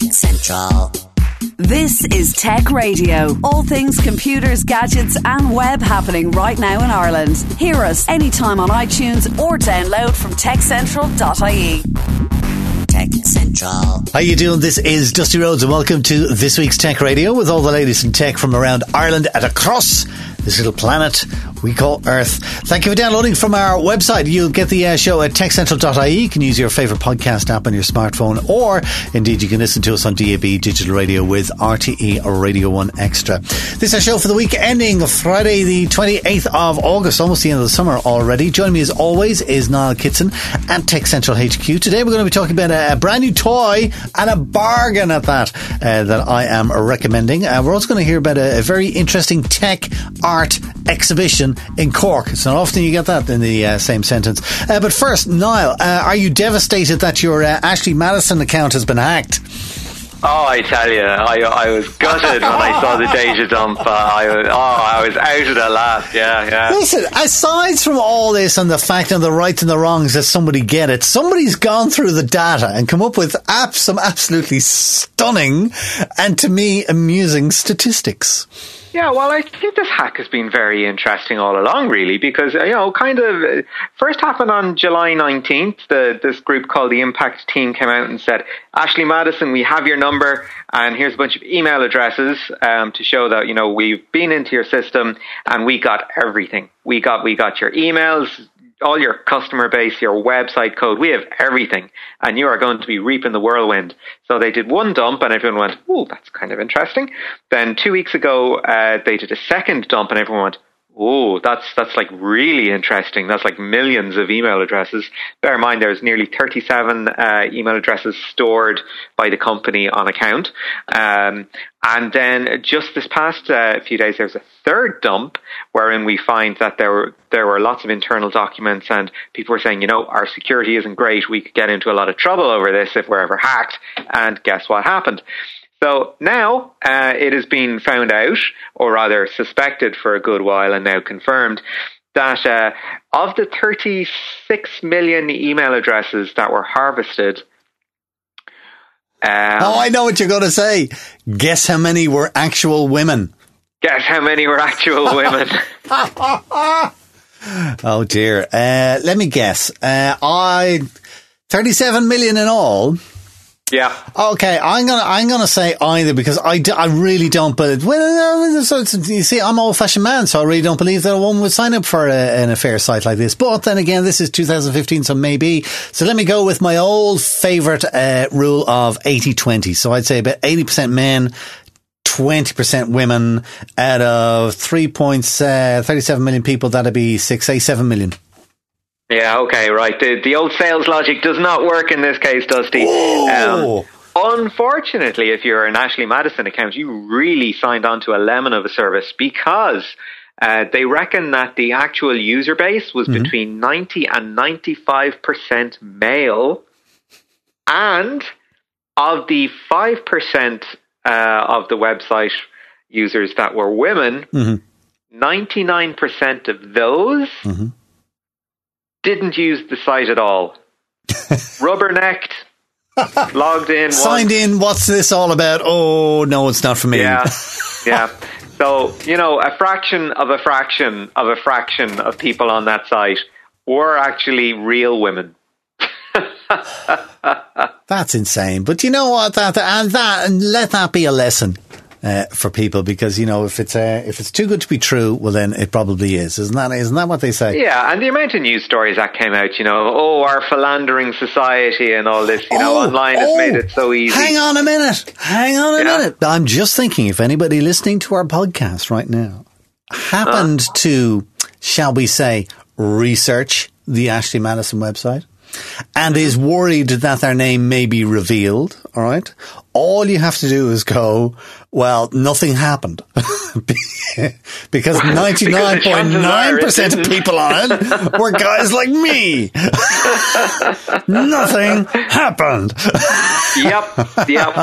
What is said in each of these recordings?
Central. This is Tech Radio. All things computers, gadgets, and web happening right now in Ireland. Hear us anytime on iTunes or download from techcentral.ie. Tech Central. How you doing? This is Dusty Rhodes and welcome to this week's Tech Radio with all the latest in tech from around Ireland and across this little planet we call Earth. Thank you for downloading from our website. You'll get the uh, show at techcentral.ie. You can use your favourite podcast app on your smartphone, or indeed you can listen to us on DAB digital radio with RTE or Radio 1 Extra. This is our show for the week ending Friday, the 28th of August, almost the end of the summer already. Joining me as always is Niall Kitson at Tech Central HQ. Today we're going to be talking about a, a brand new toy and a bargain at that uh, that I am recommending. Uh, we're also going to hear about a, a very interesting tech art exhibition in Cork. It's not often you get that in the uh, same sentence. Uh, but first, Niall, uh, are you devastated that your uh, Ashley Madison account has been hacked? Oh, I tell you, I, I was gutted when I saw the data dump. Uh, I was, oh, I was out of the laugh. Yeah, yeah. Listen, aside from all this and the fact and the rights and the wrongs that somebody get it, somebody's gone through the data and come up with some absolutely stunning and to me amusing statistics. Yeah, well, I think this hack has been very interesting all along, really, because you know, kind of uh, first happened on July nineteenth. The this group called the Impact Team came out and said, "Ashley Madison, we have your number, and here's a bunch of email addresses um, to show that you know we've been into your system and we got everything. We got we got your emails, all your customer base, your website code, we have everything, and you are going to be reaping the whirlwind. So they did one dump, and everyone went, "Oh, that's kind of interesting." Then two weeks ago, uh, they did a second dump, and everyone went, Oh, that's that's like really interesting. That's like millions of email addresses. Bear in mind, there's nearly 37 uh, email addresses stored by the company on account. Um, and then just this past uh, few days, there's a third dump wherein we find that there were there were lots of internal documents, and people were saying, you know, our security isn't great. We could get into a lot of trouble over this if we're ever hacked. And guess what happened? So now uh, it has been found out, or rather suspected for a good while and now confirmed, that uh, of the 36 million email addresses that were harvested. Um, oh, I know what you're going to say. Guess how many were actual women? Guess how many were actual women? oh dear. Uh, let me guess. Uh, I 37 million in all. Yeah. Okay, I'm gonna I'm gonna say either because I, d- I really don't believe. Well, so you see, I'm old fashioned man, so I really don't believe that a woman would sign up for a, an affair site like this. But then again, this is 2015, so maybe. So let me go with my old favorite uh, rule of 80-20. So I'd say about 80% men. 20% women out of 3.37 uh, million people, that'd be 6, say 7 million. Yeah, okay, right. The, the old sales logic does not work in this case, Dusty. Oh. Um, unfortunately, if you're an Ashley Madison account, you really signed on to a lemon of a service because uh, they reckon that the actual user base was mm-hmm. between 90 and 95% male. And of the 5% uh, of the website users that were women, mm-hmm. 99% of those mm-hmm didn't use the site at all. Rubbernecked, logged in, signed in. What's this all about? Oh no, it's not for me. Yeah, yeah. So you know, a fraction of a fraction of a fraction of people on that site were actually real women. That's insane. But you know what? That and that and let that be a lesson uh, for people because you know if it's uh, if it's too good to be true, well then it probably is, isn't that isn't that what they say? Yeah, and the amount of news stories that came out, you know, oh our philandering society and all this, you know, oh, online has made it so easy. Hang on a minute, hang on a yeah. minute. I'm just thinking if anybody listening to our podcast right now happened to, shall we say, research the Ashley Madison website and is worried that their name may be revealed, all right, all you have to do is go, well, nothing happened. because 99.9% of people on it were guys like me. nothing happened. yep, yep.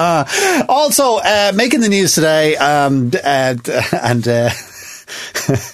also, uh, making the news today, um, uh, and, uh,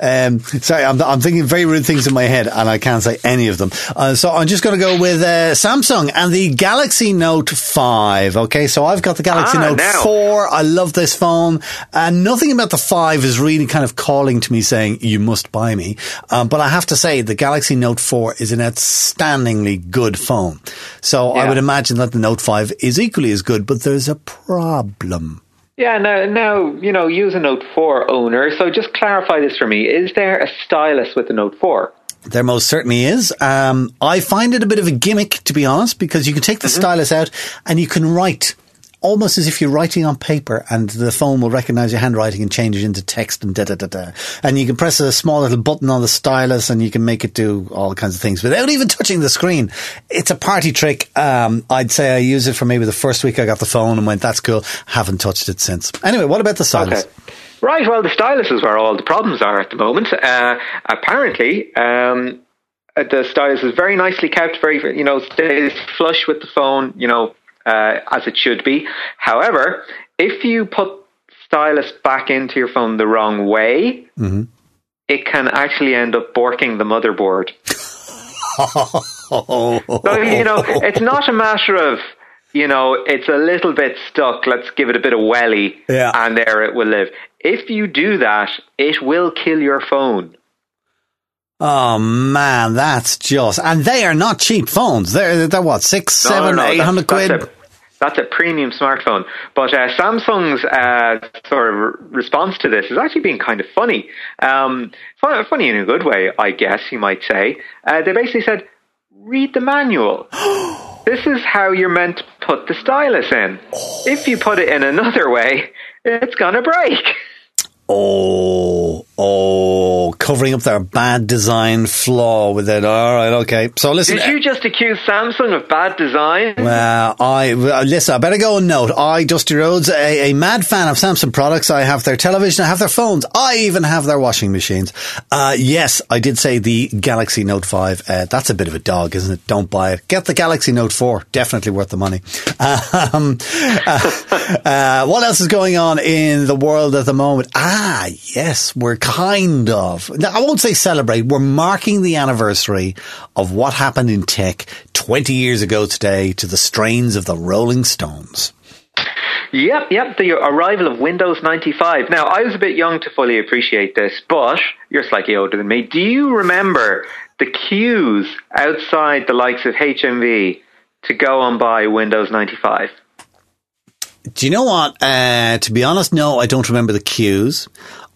Um, sorry, I'm, I'm thinking very rude things in my head, and I can't say any of them. Uh, so I'm just going to go with uh, Samsung and the Galaxy Note 5. Okay, so I've got the Galaxy Ah, Note now. 4. I love this phone. And nothing about the 5 is really kind of calling to me saying, you must buy me. Um, but I have to say, the Galaxy Note 4 is an outstandingly good phone. So I would imagine that the Note 5 is equally as good, but there's a problem. Yeah, now, now, you know, use a Note 4 owner. So just clarify this for me. Is there a stylus with the Note 4? There most certainly is. Um, I find it a bit of a gimmick, to be honest, because you can take the stylus out and you can write almost as if you're writing on paper and the phone will recognize your handwriting and change it into text and da da da da. And you can press a small little button on the stylus and you can make it do all kinds of things without even touching the screen. It's a party trick. Um, I'd say I used it for maybe the first week I got the phone and went, that's cool. Haven't touched it since. Anyway, what about the stylus? Okay. Right, well, the stylus is where all the problems are at the moment. Uh, apparently, um, the stylus is very nicely kept, very, you know, stays flush with the phone, you know, uh, as it should be. However, if you put stylus back into your phone the wrong way, it can actually end up borking the motherboard. So, you know, it's not a matter of, you know, it's a little bit stuck, let's give it a bit of welly, Yeah. and there it will live. If you do that, it will kill your phone. Oh man, that's just, and they are not cheap phones. They're, they're what, six, No, seven, no, no, eight hundred quid? That's a, that's a premium smartphone. But uh, Samsung's uh, sort of response to this has actually been kind of funny. Um, fun, funny in a good way, I guess you might say. Uh, they basically said, read the manual. this is how you're meant to put the stylus in. If you put it in another way, it's going to break. Oh, oh, covering up their bad design flaw with it. All right, okay. So listen. Did you just accuse Samsung of bad design? Well, I listen. I better go and note. I, Dusty Rhodes, a, a mad fan of Samsung products. I have their television. I have their phones. I even have their washing machines. Uh, yes, I did say the Galaxy Note Five. Uh, that's a bit of a dog, isn't it? Don't buy it. Get the Galaxy Note Four. Definitely worth the money. Um, uh, uh, what else is going on in the world at the moment? Ah, yes, we're kind of. Now, I won't say celebrate. We're marking the anniversary of what happened in tech 20 years ago today to the strains of the Rolling Stones. Yep, yep, the arrival of Windows 95. Now, I was a bit young to fully appreciate this, but you're slightly older than me. Do you remember the queues outside the likes of HMV to go and buy Windows 95? Do you know what? Uh, to be honest, no, I don't remember the queues.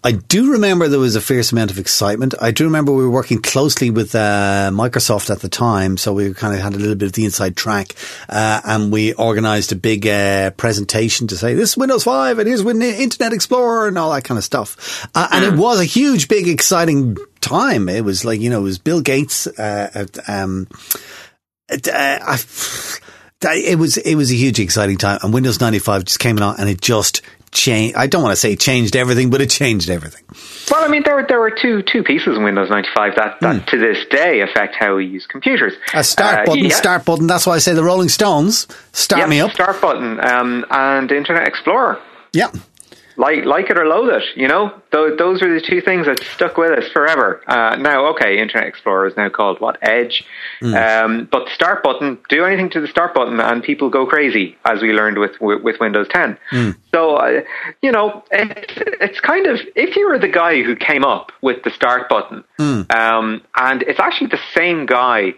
I do remember there was a fierce amount of excitement. I do remember we were working closely with uh, Microsoft at the time, so we kind of had a little bit of the inside track, uh, and we organised a big uh, presentation to say this is Windows Five and here's Win- Internet Explorer and all that kind of stuff. Uh, and it was a huge, big, exciting time. It was like you know, it was Bill Gates. Uh, um, uh, I, it was it was a huge exciting time, and Windows ninety five just came out, and it just changed. I don't want to say changed everything, but it changed everything. Well, I mean, there were there were two two pieces in Windows 95 that, that to this day affect how we use computers. A start Uh, button, yeah. start button. That's why I say the Rolling Stones start Yep, me up. Start button um, and Internet Explorer. Yeah, like like it or loathe it, you know. Those those are the two things that stuck with us forever. Uh, now, okay, Internet Explorer is now called what Edge, um, but start button, do anything to the start button, and people go crazy, as we learned with with, with Windows 10. So, uh, you know, it's, it's kind of if you were the guy who came up with the start button, um, and it's actually the same guy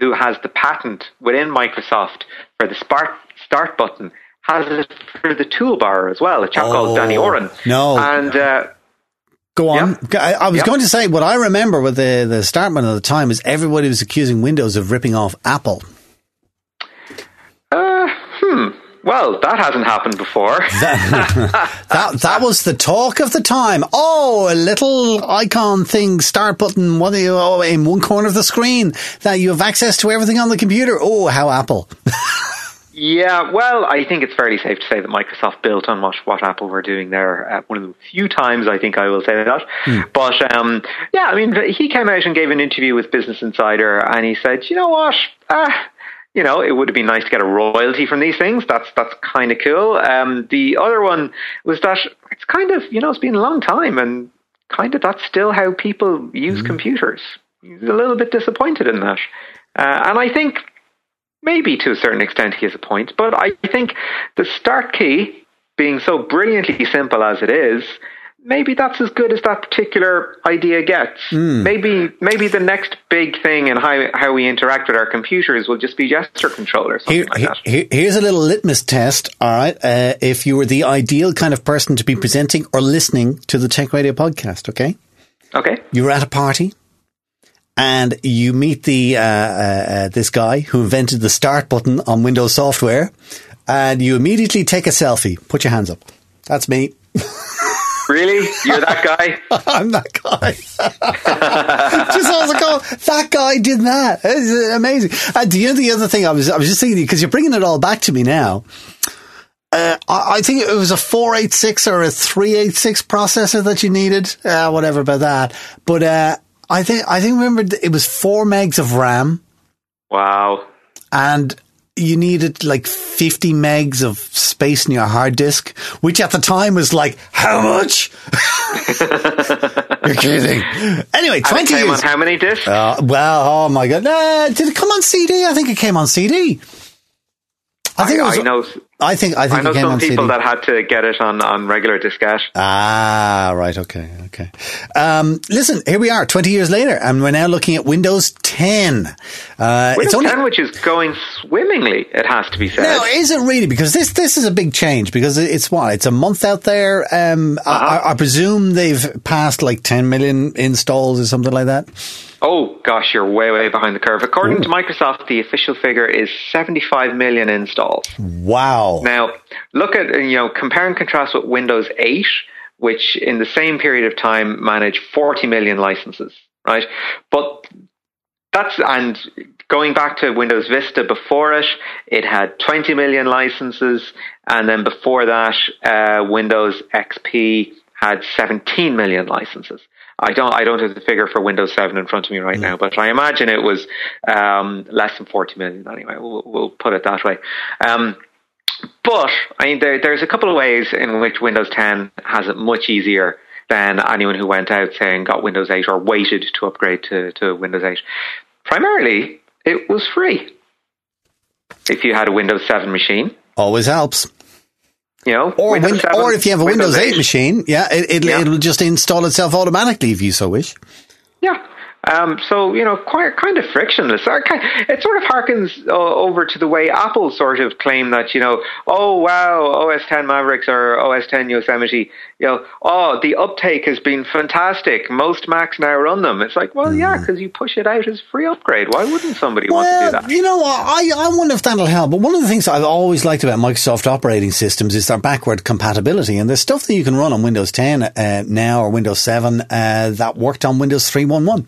who has the patent within Microsoft for the start start button. Has it for the toolbar as well? A chap called Danny Oh, Oran. no. and uh, go on. I, I was Yep. going to say what I remember with the the start button at the time is everybody was accusing Windows of ripping off Apple. uh, hmm. Well, that hasn't happened before. That that was the talk of the time. Oh, a little icon thing, start button, what you oh, in one corner of the screen that you have access to everything on the computer. Oh, how Apple. yeah, well, I think it's fairly safe to say that Microsoft built on what, what Apple were doing there. Uh, one of the few times I think I will say that. But um, yeah, I mean, he came out and gave an interview with Business Insider, and he said, you know what? Uh, you know, it would have been nice to get a royalty from these things. That's that's kind of cool. Um, the other one was that it's kind of you know it's been a long time, and kind of that's still how people use computers. He's a little bit disappointed in that. Uh, and I think maybe to a certain extent he has a point, but I think the start key being so brilliantly simple as it is, maybe that's as good as that particular idea gets. Maybe maybe the next big thing in how how we interact with our computers will just be gesture control or something Here, like that. here- here's a little litmus test. All right. Uh, if you were the ideal kind of person to be presenting or listening to the Tech Radio podcast, okay? Okay. You're at a party and you meet the uh, uh, uh, this guy who invented the start button on Windows software, and you immediately take a selfie. Put your hands up. That's me. Really? You're that guy? I'm that guy. just that guy did that. It's amazing. And the other, the other thing I was, I was just thinking, because you're bringing it all back to me now. Uh, I, I think it was a 486 or a 386 processor that you needed. Uh, whatever about that. But, uh, I think, I think remember it was four megs of RAM Wow. and you needed like 50 megs of space in your hard disk, which at the time was like, how much? You're kidding. Anyway, And it 20 came years. on how many discs? Uh, well, oh my god! Nah, did it come on CD? I think it came on CD. I think it was. I know. I think. I think I know some people CD. that had to get it on, on regular diskette. ah, right. Okay. Okay. Um, listen, here we are, twenty years later, and we're now looking at Windows 10. Uh, Windows it's only 10, which is going swimmingly, it has to be said. Now, is it really? Because this this is a big change. Because it's what it's a month out there. Um, I, I, I presume they've passed like 10 million installs or something like that. Oh gosh, you're way way behind the curve. According to Microsoft, the official figure is 75 million installs. Wow. Now, look at you know compare and contrast with Windows 8, which in the same period of time managed 40 million licenses, right? But that's and going back to Windows Vista before it, it had 20 million licenses, and then before that, uh, Windows XP had 17 million licenses. I don't, I don't have the figure for Windows 7 in front of me right now, but I imagine it was um, less than 40 million anyway. We'll, we'll put it that way. Um, but I mean, there, there's a couple of ways in which Windows 10 has it much easier than anyone who went out saying got Windows 8 or waited to upgrade to, to Windows 8. Primarily, it was free. If you had a Windows 7 machine, Always helps. You know, Or, Windows win- 7, or if you have a Windows, 8, 8 machine, yeah, it, it, Yeah. it'll just install itself automatically if you so wish. Yeah. Um, so you know, quite kind of frictionless. It sort of harkens uh, over to the way Apple sort of claim that you know, oh wow, OS 10 Mavericks or OS 10 Yosemite, you know, oh the uptake has been fantastic. Most Macs now run them. It's like, well, yeah, because you push it out as free upgrade. Why wouldn't somebody want to do Well, that? you know? I, I wonder if that'll help. But one of the things I've always liked about Microsoft operating systems is their backward compatibility. And there's stuff that you can run on Windows 10 uh, now or Windows 7 uh, that worked on Windows 3.11.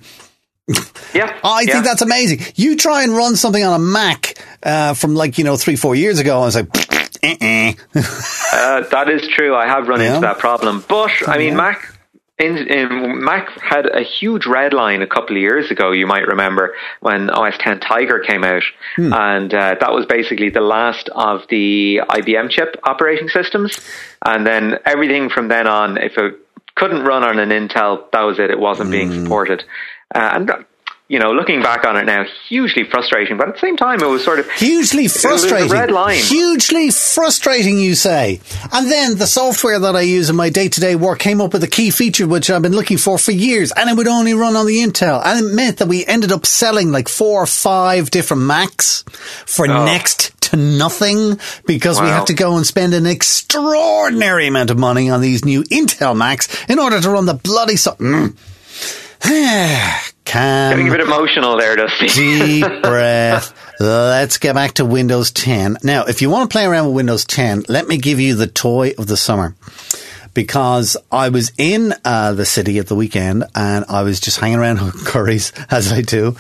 Yeah, I yeah. think that's amazing. You try and run something on a Mac uh, from like, you know, three, four years ago, and it's like. Uh, that is true. I have run Yeah. into that problem, but I mean, Mac. In, in, Mac had a huge red line a couple of years ago. You might remember when OS 10 Tiger came out, Hmm. and uh, that was basically the last of the IBM chip operating systems. And then everything from then on, if it couldn't run on an Intel, that was it. It wasn't Hmm. being supported. Uh, and you know, looking back on it now, hugely frustrating. But at the same time, it was sort of Hugely frustrating. red line. Hugely frustrating, you say. And then the software that I use in my day to day work came up with a key feature which I've been looking for for years, and it would only run on the Intel. And it meant that we ended up selling like four or five different Macs for Oh. next to nothing because we Wow. have to go and spend an extraordinary amount of money on these new Intel Macs in order to run the bloody so. Mm. Can getting a bit emotional there, Dusty. deep breath. Let's get back to Windows 10. Now, if you want to play around with Windows 10, let me give you the toy of the summer. Because I was in uh, the city at the weekend and I was just hanging around Curry's, as I do.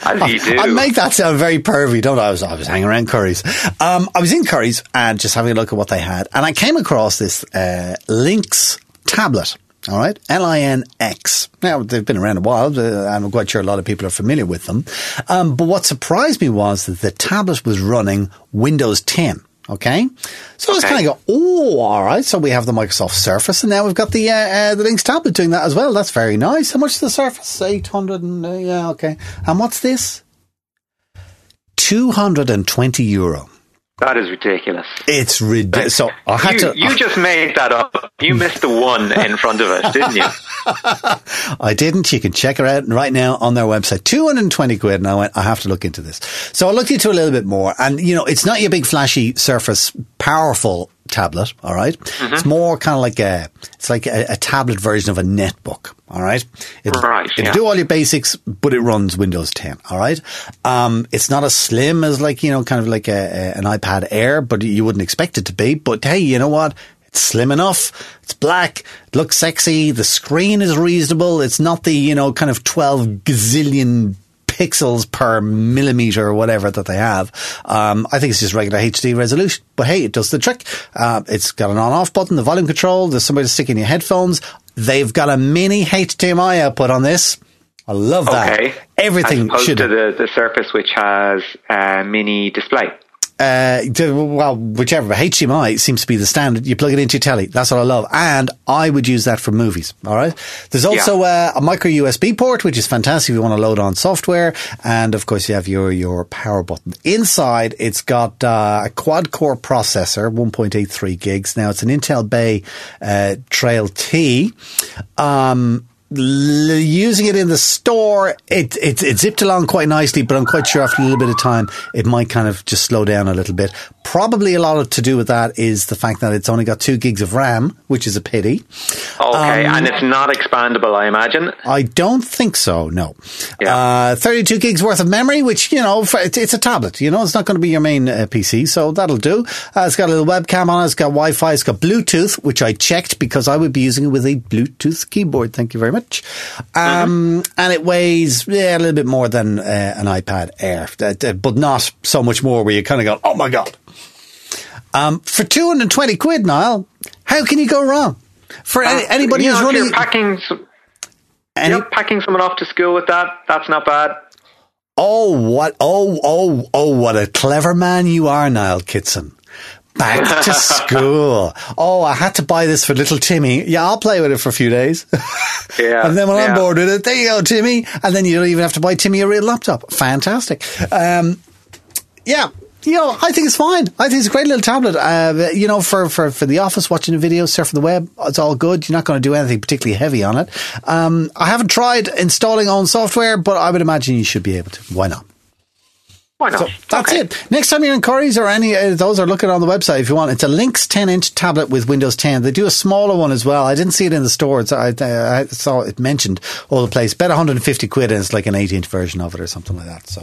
As you do. I make that sound very pervy, don't I? I was, I was hanging around Curry's. Um, I was in Curry's and just having a look at what they had. And I came across this uh, Linx tablet. All right, L-I-N-X. Now they've been around a while. Uh, I'm quite sure a lot of people are familiar with them. Um, but what surprised me was that the tablet was running Windows 10. Okay, so Okay. kind of go. Oh, all right. So we have the Microsoft Surface, and now we've got the uh, uh, the Linx tablet doing that as well. That's very nice. How much is the Surface? Eight hundred and uh, yeah, okay. And what's this? Two hundred and twenty euro. That is ridiculous. It's ridiculous. So I had You, to. you just made that up. You missed the one in front of us, didn't you? I didn't. You can check her out right now on their website. 220 quid. And I went, I have to look into this. So I looked into a little bit more. And, you know, it's not your big flashy surface, powerful tablet. All right? It's more kind of like a, it's like a, a tablet version of a netbook. All right. It'll, Right, it'll yeah. do all your basics, but it runs Windows 10. All right. Um, it's not as slim as like, you know, kind of like a, a, an iPad Air, but you wouldn't expect it to be. But hey, you know what? It's slim enough. It's black. It looks sexy. The screen is reasonable. It's not the, you know, kind of 12 gazillion pixels per millimeter or whatever that they have. Um, I think it's just regular HD resolution. But hey, it does the trick. Uh, it's got an on-off button, the volume control. There's somebody to stick in your headphones. They've got a mini HDMI output on this. I love that. Okay. Everything As opposed should to the, the Surface, which has a mini display. Uh, the- well, whichever, but HDMI seems to be the standard. You plug it into your telly. That's what I love. And I would use that for movies. All right. There's also uh, a micro USB port, which is fantastic if you want to load on software. And of course, you have your, your power button. Inside, it's got uh, a quad core processor, 1.83 gigs. Now, it's an Intel Bay uh, Trail T. Um, using it in the store, it, it it zipped along quite nicely, but I'm quite sure after a little bit of time, it might kind of just slow down a little bit. Probably a lot of, to do with that is the fact that it's only got two gigs of RAM, which is a pity. Okay, Um, and it's not expandable, I imagine. I don't think so. No, Yeah. uh, 32 gigs worth of memory, which you know, it's a tablet. You know, it's not going to be your main uh, PC, so that'll do. Uh, it's got a little webcam on it. It's got Wi-Fi. It's got Bluetooth, which I checked because I would be using it with a Bluetooth keyboard. Thank you very much. Um, and it weighs yeah, a little bit more than uh, an iPad Air, uh, but not so much more. Where you kind of go, oh my god. Um, for 220 quid, Niall, how can you go wrong? For any, anybody Uh, know, who's running, you're packing, some, any, yep, packing someone off to school with that, that's not bad. Oh, what? Oh, oh, oh, what a clever man you are, Niall Kitson. Back to school. Oh, I had to buy this for little Timmy. Yeah, I'll play with it for a few days. Yeah, and then when I'm bored with it, there you go, Timmy. And then you don't even have to buy Timmy a real laptop. Fantastic. Um, yeah. You know, I think it's fine. I think it's a great little tablet. Uh, you know, for, for, for the office, watching a video, surfing the web, it's all good. You're not going to do anything particularly heavy on it. Um, I haven't tried installing own software, but I would imagine you should be able to. Why not? Why not? So that's Okay. it. Next time you're in Curry's or any of those, are looking on the website if you want. It's a Linx 10 inch tablet with Windows 10. They do a smaller one as well. I didn't see it in the store. It's, I, I saw it mentioned all the place. Bet 150 quid and it's like an 8 inch version of it or something like that. So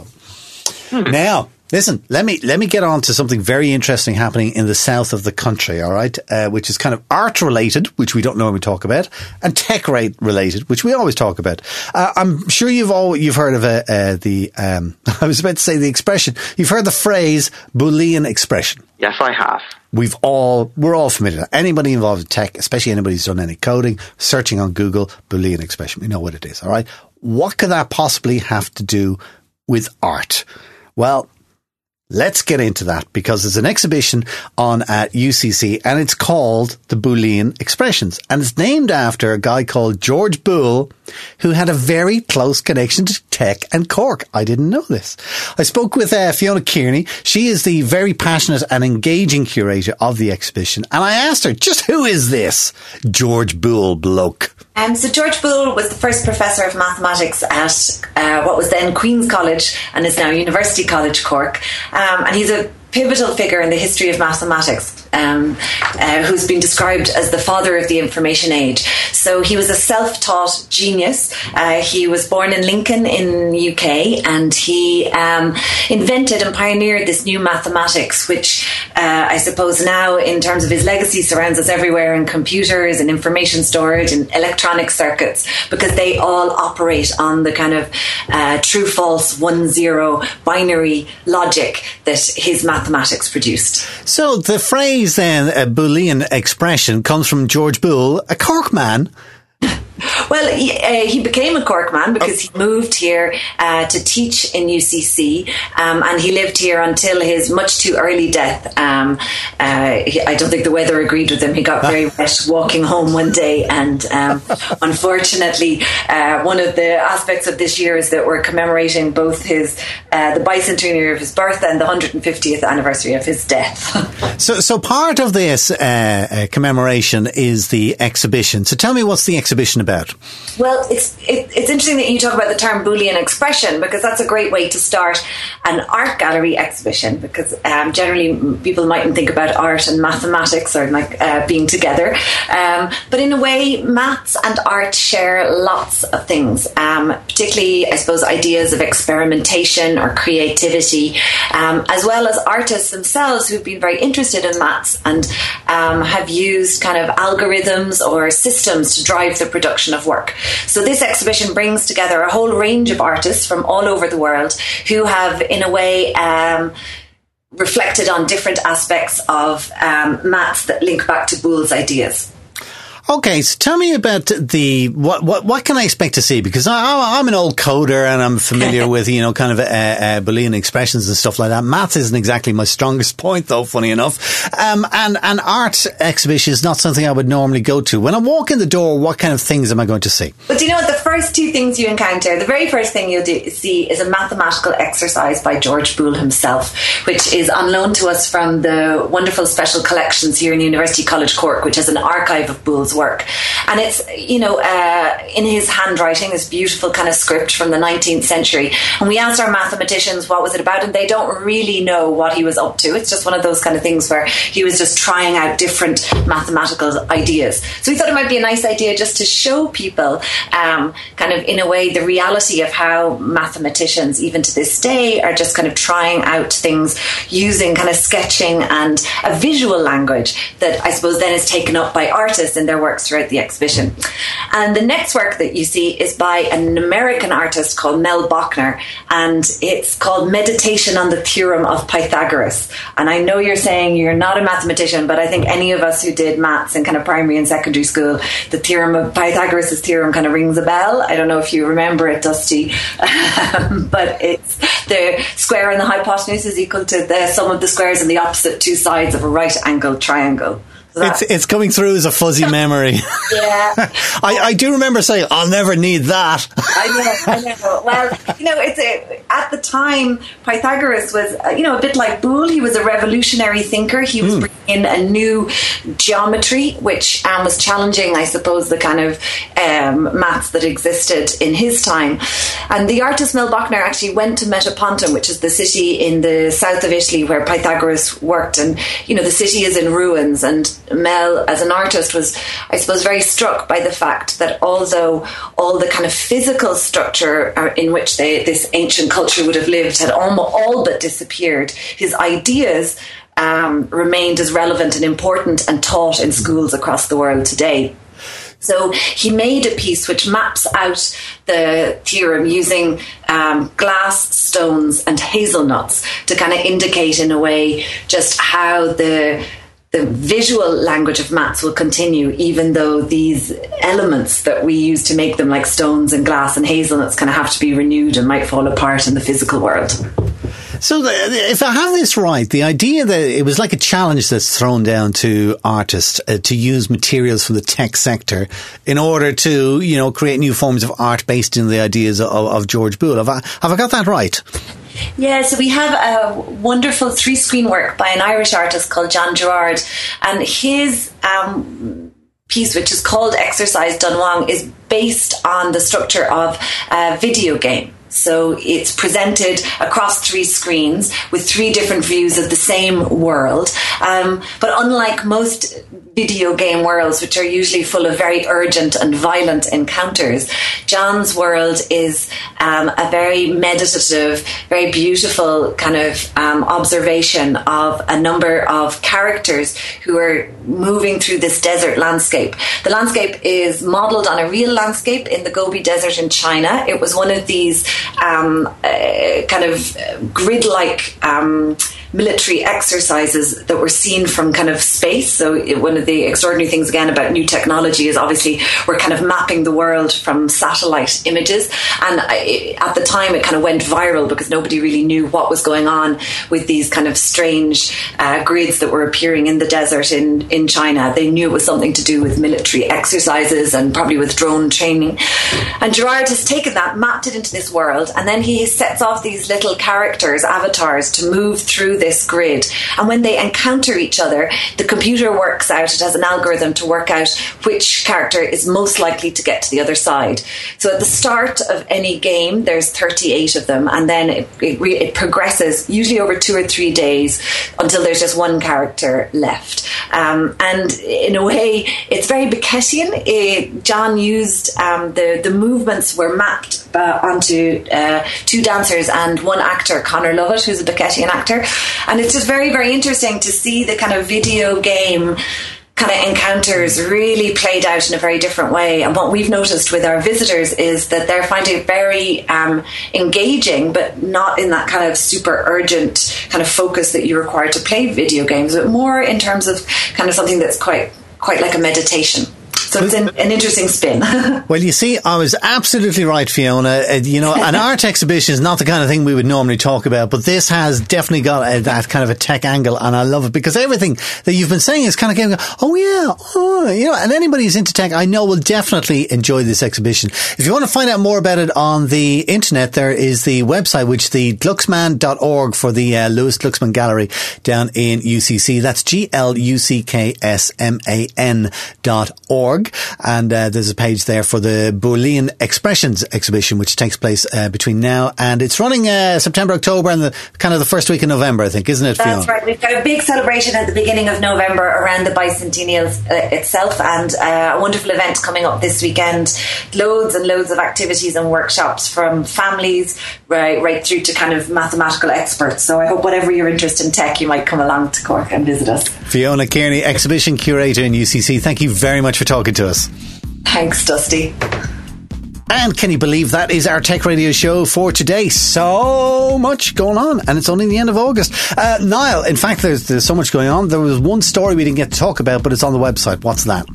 hmm. now. Listen, let me let me get on to something very interesting happening in the south of the country. All right, uh, which is kind of art related, which we don't normally talk about, and tech rate related, which we always talk about. Uh, I'm sure you've all you've heard of uh, uh, the um, I was about to say the expression. You've heard the phrase Boolean expression. Yes, I have. We've all we're all familiar. Anybody involved in tech, especially anybody who's done any coding, searching on Google Boolean expression, we know what it is. All right, what could that possibly have to do with art? Well, Let's get into that because there's an exhibition on at UCC and it's called the Boolean Expressions and it's named after a guy called George Boole who had a very close connection to tech and Cork. I didn't know this. I spoke with uh, Fiona Kearney. She is the very passionate and engaging curator of the exhibition and I asked her, just who is this George Boole bloke? Um, so George Boole was the first professor of mathematics at uh, what was then Queen's College and is now University College Cork, Um, and he's a pivotal figure in the history of mathematics, um, uh, who's been described as the father of the information age. So he was a self-taught genius. Uh, he was born in Lincoln in the UK, and he um, invented and pioneered this new mathematics, which uh, I suppose now, in terms of his legacy, surrounds us everywhere in computers and information storage and electronic circuits, because they all operate on the kind of uh, true, false, one, zero binary logic that his mathematics produced. So the phrase then, uh, a Boolean expression, comes from George Boole, a Cork man. Well, he, uh, he became a Cork man because he moved here uh, to teach in UCC, um, and he lived here until his much too early death. Um, uh, he, I don't think the weather agreed with him. He got very wet walking home one day, and um, unfortunately, uh, one of the aspects of this year is that we're commemorating both his uh, the bicentenary of his birth and the 150th anniversary of his death. so, so part of this uh, commemoration is the exhibition. So, tell me, what's the exhibition about? Well, it's it, it's interesting that you talk about the term Boolean expression because that's a great way to start an art gallery exhibition. Because um, generally people mightn't think about art and mathematics or like uh, being together, um, but in a way, maths and art share lots of things. Um, particularly, I suppose, ideas of experimentation or creativity, um, as well as artists themselves who've been very interested in maths and um, have used kind of algorithms or systems to drive the production of work. So this exhibition brings together a whole range of artists from all over the world who have, in a way, um, reflected on different aspects of um, maths that link back to Boole's ideas. Okay, so tell me about the what what what can I expect to see? Because I, am an old coder and I'm familiar with you know kind of uh, uh, Boolean expressions and stuff like that. Maths isn't exactly my strongest point, though. Funny enough, um, and an art exhibition is not something I would normally go to. When I walk in the door, what kind of things am I going to see? But do you know what? The first two things you encounter, the very first thing you'll do, see is a mathematical exercise by George Boole himself, which is on loan to us from the wonderful special collections here in University College Cork, which has an archive of Boole's work. And it's, you know, uh, in his handwriting, this beautiful kind of script from the 19th century. And we asked our mathematicians what was it about, and they don't really know what he was up to. It's just one of those kind of things where he was just trying out different mathematical ideas. So we thought it might be a nice idea just to show people, um, kind of in a way, the reality of how mathematicians, even to this day, are just kind of trying out things using kind of sketching and a visual language that I suppose then is taken up by artists in their work works throughout the exhibition. And the next work that you see is by an American artist called Mel Bochner, and it's called Meditation on the Theorem of Pythagoras. And I know you're saying you're not a mathematician, but I think any of us who did maths in kind of primary and secondary school, the theorem of Pythagoras' theorem kind of rings a bell. I don't know if you remember it, Dusty, but it's the square and the hypotenuse is equal to the sum of the squares on the opposite two sides of a right angled triangle. It's it's coming through as a fuzzy memory. yeah, I, I do remember saying, "I'll never need that." I know, I know. Well, you know, it's a, at the time Pythagoras was, uh, you know, a bit like Boole. He was a revolutionary thinker. He was mm. bringing in a new geometry, which um, was challenging, I suppose, the kind of um, maths that existed in his time. And the artist Mel Bochner actually went to Metapontum, which is the city in the south of Italy where Pythagoras worked, and you know, the city is in ruins and Mel, as an artist, was, I suppose, very struck by the fact that although all the kind of physical structure uh, in which they, this ancient culture would have lived had almost all but disappeared, his ideas um, remained as relevant and important and taught in schools across the world today. So he made a piece which maps out the theorem using um, glass, stones, and hazelnuts to kind of indicate in a way just how the the visual language of maths will continue, even though these elements that we use to make them, like stones and glass and hazelnuts, kind of have to be renewed and might fall apart in the physical world. So, if I have this right, the idea that it was like a challenge that's thrown down to artists uh, to use materials from the tech sector in order to, you know, create new forms of art based in the ideas of, of George Boole. Have I, have I got that right? Yeah, so we have a wonderful three screen work by an Irish artist called John Gerrard, and his um, piece, which is called Exercise Dunhuang, is based on the structure of a video game. So it's presented across three screens with three different views of the same world. Um, but unlike most video game worlds, which are usually full of very urgent and violent encounters, John's world is um, a very meditative, very beautiful kind of um, observation of a number of characters who are moving through this desert landscape. The landscape is modeled on a real landscape in the Gobi Desert in China. It was one of these um, uh, kind of grid like. Um, military exercises that were seen from kind of space. So it, one of the extraordinary things again about new technology is obviously we're kind of mapping the world from satellite images. And I, at the time, it kind of went viral because nobody really knew what was going on with these kind of strange uh, grids that were appearing in the desert in in China. They knew it was something to do with military exercises and probably with drone training. And Gerrard has taken that, mapped it into this world, and then he sets off these little characters, avatars, to move through this grid. And when they encounter each other, the computer works out, it has an algorithm to work out which character is most likely to get to the other side. So at the start of any game, there's 38 of them, and then it, it, it progresses, usually over two or three days, until there's just one character left. Um, and in a way, it's very Beckettian. It, John used um, the the movements were mapped uh, onto uh, two dancers and one actor, Conor Lovett, who's a Beckettian actor, and it's just very very interesting to see the kind of video game kind of encounters really played out in a very different way. And what we've noticed with our visitors is that they're finding it very um, engaging, but not in that kind of super urgent kind of focus that you require to play video games, but more in terms of kind of something that's quite quite like a meditation. So it's an, an interesting spin. well, you see, I was absolutely right, Fiona. Uh, you know, an art exhibition is not the kind of thing we would normally talk about, but this has definitely got a, that kind of a tech angle, and I love it because everything that you've been saying is kind of getting, oh yeah, oh, you know, and anybody who's into tech, I know will definitely enjoy this exhibition. If you want to find out more about it on the internet, there is the website, which the glucksman.org for the uh, Lewis Glucksman Gallery down in UCC. That's G-L-U-C-K-S-M-A-N dot org. And uh, there's a page there for the Boolean Expressions exhibition, which takes place uh, between now and it's running uh, September, October, and the kind of the first week in November, I think, isn't it? That's Fiona? right. We've got a big celebration at the beginning of November around the bicentennial uh, itself, and uh, a wonderful event coming up this weekend. Loads and loads of activities and workshops from families right, right through to kind of mathematical experts. So I hope whatever your interest in tech, you might come along to Cork and visit us. Fiona Kearney, exhibition curator in UCC. Thank you very much for talking talking to us. Thanks, Dusty. And can you believe that is our tech radio show for today? So much going on, and it's only the end of August. Uh, Niall, in fact, there's, there's so much going on. There was one story we didn't get to talk about, but it's on the website. What's that?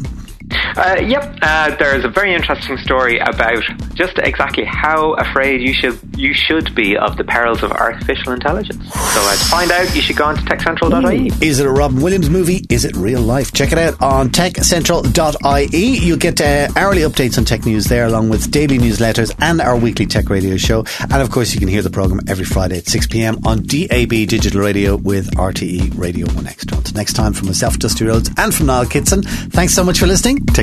Uh, yep, uh, there's a very interesting story about just exactly how afraid you should you should be of the perils of artificial intelligence. So uh, to find out, you should go on to techcentral.ie. Is it a Robin Williams movie? Is it real life? Check it out on techcentral.ie. You'll get uh, hourly updates on tech news there, along with daily newsletters and our weekly tech radio show. And of course, you can hear the program every Friday at 6 p.m. on DAB digital radio with RTE Radio 1 Extra. Until next time, from myself, Dusty Rhodes, and from Niall Kitson, thanks so much for listening. Take